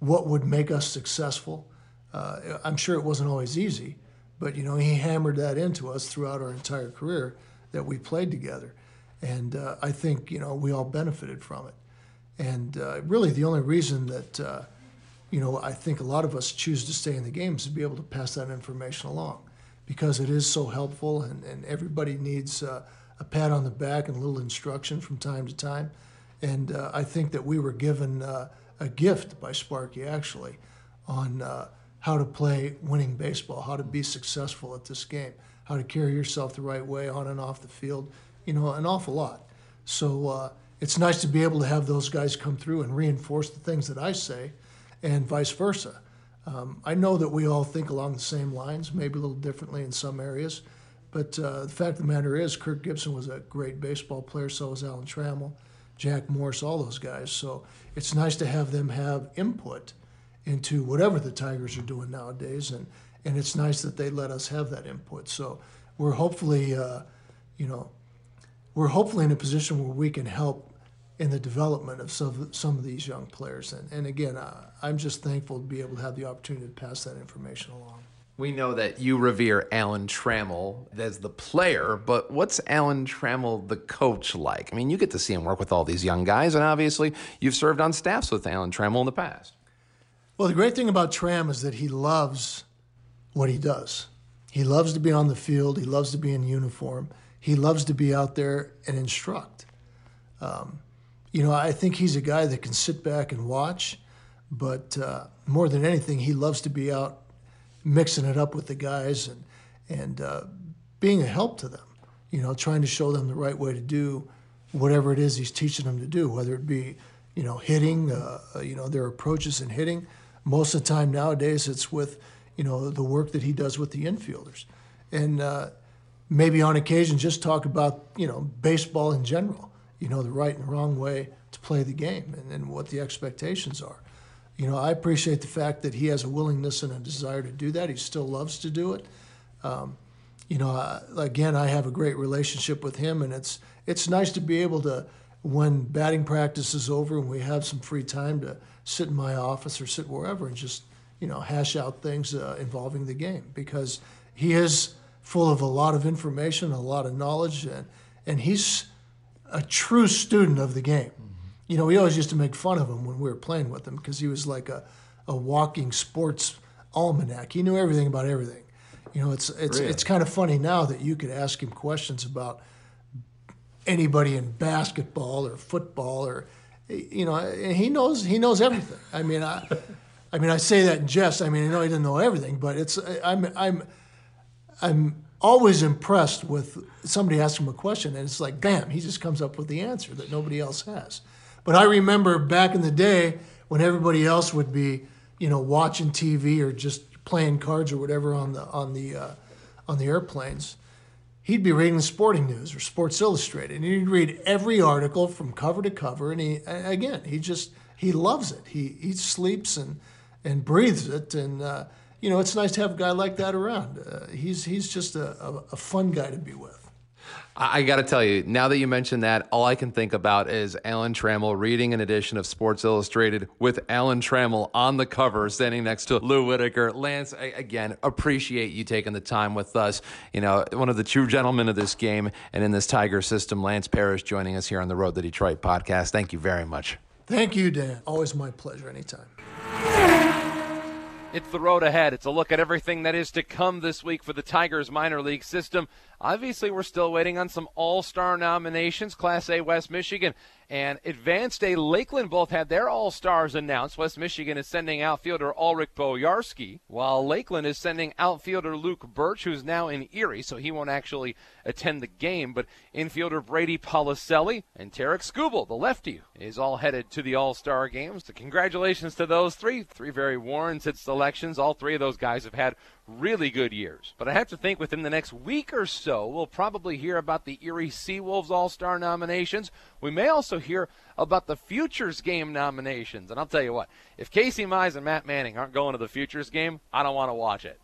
what would make us successful. Uh, I'm sure it wasn't always easy, but you know he hammered that into us throughout our entire career that we played together, and uh, I think you know we all benefited from it. And uh, really, the only reason that uh, you know I think a lot of us choose to stay in the game is to be able to pass that information along, because it is so helpful, and, and everybody needs uh, a pat on the back and a little instruction from time to time. And uh, I think that we were given uh, a gift by Sparky actually on uh, how to play winning baseball, how to be successful at this game, how to carry yourself the right way on and off the field, you know, an awful lot. So uh, it's nice to be able to have those guys come through and reinforce the things that I say and vice versa. Um, I know that we all think along the same lines, maybe a little differently in some areas. But uh, the fact of the matter is, Kirk Gibson was a great baseball player. So was Alan Trammell, Jack Morris, all those guys. So it's nice to have them have input into whatever the Tigers are doing nowadays, and and it's nice that they let us have that input. So we're hopefully, uh, you know, we're hopefully in a position where we can help in the development of some, some of these young players. And, and again, I'm just thankful to be able to have the opportunity to pass that information along. We know that you revere Alan Trammell as the player, but what's Alan Trammell, the coach, like? I mean, you get to see him work with all these young guys, and obviously you've served on staffs with Alan Trammell in the past. Well, the great thing about Tram is that he loves what he does. He loves to be on the field, he loves to be in uniform, he loves to be out there and instruct. Um, you know, I think he's a guy that can sit back and watch, but uh, more than anything, he loves to be out mixing it up with the guys and and uh, being a help to them. You know, trying to show them the right way to do whatever it is he's teaching them to do, whether it be you know hitting, uh, uh, you know their approaches in hitting. Most of the time nowadays, it's with you know the work that he does with the infielders, and uh, maybe on occasion just talk about you know baseball in general. You know the right and wrong way to play the game, and, and what the expectations are you know, I appreciate the fact that he has a willingness and a desire to do that. He still loves to do it. Um, you know, uh, again, I have a great relationship with him, and it's it's nice to be able to, when batting practice is over and we have some free time, to sit in my office or sit wherever and just you know hash out things uh, involving the game because he is full of a lot of information, a lot of knowledge, and and he's a true student of the game you know, we always used to make fun of him when we were playing with him because he was like a, a walking sports almanac. He knew everything about everything. You know, it's it's really? it's kind of funny now that you could ask him questions about anybody in basketball or football or you know, he knows he knows everything. I mean, I I mean, I say that in jest. I mean, I know he didn't know everything, but it's I'm I'm I'm always impressed with somebody asking him a question and it's like, bam, he just comes up with the answer that nobody else has. But I remember back in the day when everybody else would be, you know, watching TV or just playing cards or whatever on the on the uh, on the airplanes. He'd be reading the Sporting News or Sports Illustrated, and he'd read every article from cover to cover. And he, again, he just he loves it. He he sleeps and and breathes it. And uh, you know, it's nice to have a guy like that around. Uh, he's he's just a, a, a fun guy to be with. I, got to tell you, now that you mentioned that, all I can think about is Alan Trammell reading an edition of Sports Illustrated with Alan Trammell on the cover, standing next to Lou Whitaker. Lance, I, again, appreciate you taking the time with us. You know, one of the true gentlemen of this game and in this Tiger system, Lance Parrish, joining us here on the Road to Detroit podcast. Thank you very much. Thank you, Dan. Always my pleasure. Anytime. It's the road ahead. It's a look at everything that is to come this week for the Tigers minor league system. Obviously, we're still waiting on some all star nominations. Class A West Michigan and Advanced A Lakeland both had their all stars announced. West Michigan is sending outfielder Ulrich Bojarski, while Lakeland is sending outfielder Luke Burch, who's now in Erie, so he won't actually attend the game. But infielder Brady Policelli and Tarik Skubal, the lefty, is all headed to the all star games. So congratulations to those three. Three very warranted selections. All three of those guys have had really good years. But I have to think within the next week or so, we'll probably hear about the Erie Seawolves All Star nominations. We may also hear about the Futures Game nominations. And I'll tell you what, if Casey Mize and Matt Manning aren't going to the Futures Game, I don't want to watch it.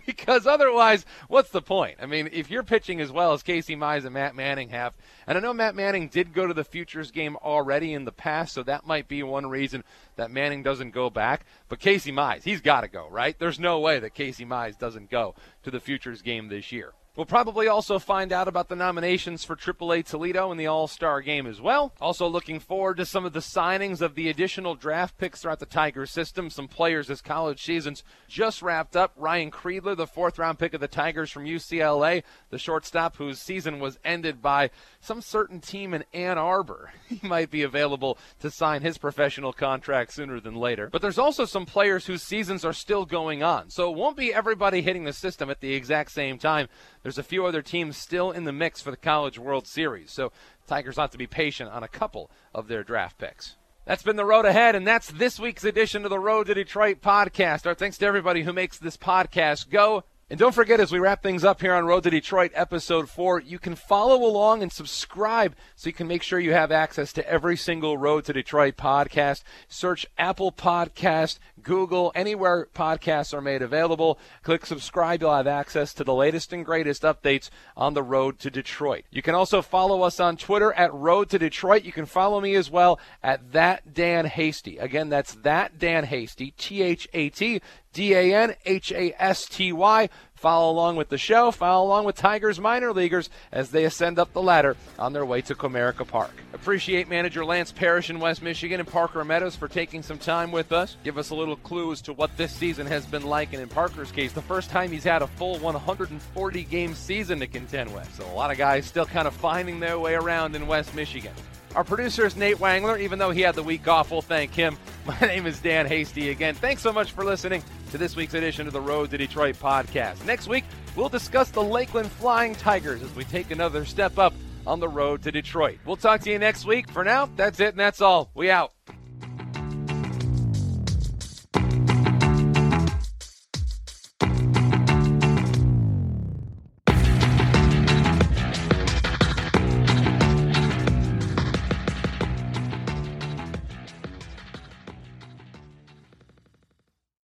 [laughs] because otherwise, what's the point? I mean, if you're pitching as well as Casey Mize and Matt Manning have, and I know Matt Manning did go to the Futures Game already in the past, so that might be one reason that Manning doesn't go back. But Casey Mize, he's got to go, right? There's no way that Casey Mize doesn't go to the Futures Game this year. We'll probably also find out about the nominations for AAA Toledo in the All Star game as well. Also, looking forward to some of the signings of the additional draft picks throughout the Tigers system. Some players as college seasons just wrapped up. Ryan Kreidler, the fourth round pick of the Tigers from UCLA, the shortstop whose season was ended by some certain team in Ann Arbor. [laughs] He might be available to sign his professional contract sooner than later. But there's also some players whose seasons are still going on. So it won't be everybody hitting the system at the exact same time. There's a few other teams still in the mix for the College World Series, so Tigers have to be patient on a couple of their draft picks. That's been the road ahead, and that's this week's edition of the Road to Detroit podcast. Our thanks to everybody who makes this podcast go. And don't forget, as we wrap things up here on Road to Detroit, episode four, you can follow along and subscribe so you can make sure you have access to every single Road to Detroit podcast. Search Apple Podcast, Google, anywhere podcasts are made available. Click subscribe. You'll have access to the latest and greatest updates on the road to Detroit. You can also follow us on Twitter at Road to Detroit. You can follow me as well at that Dan Hasty. Again, that's that Dan Hasty, T H A T D A N H A S T Y. Follow along with the show. Follow along with Tigers minor leaguers as they ascend up the ladder on their way to Comerica Park. Appreciate manager Lance Parrish in West Michigan and Parker Meadows for taking some time with us. Give us a little clue as to what this season has been like, and in Parker's case, the first time he's had a full 140 game season to contend with. So a lot of guys still kind of finding their way around in West Michigan. Our producer is Nate Wangler. Even though he had the week off, we'll thank him. [laughs] My name is Dan Hasty again. Thanks so much for listening to this week's edition of the Road to Detroit podcast. Next week, we'll discuss the Lakeland Flying Tigers as we take another step up on the road to Detroit. We'll talk to you next week. For now, that's it and that's all. We out.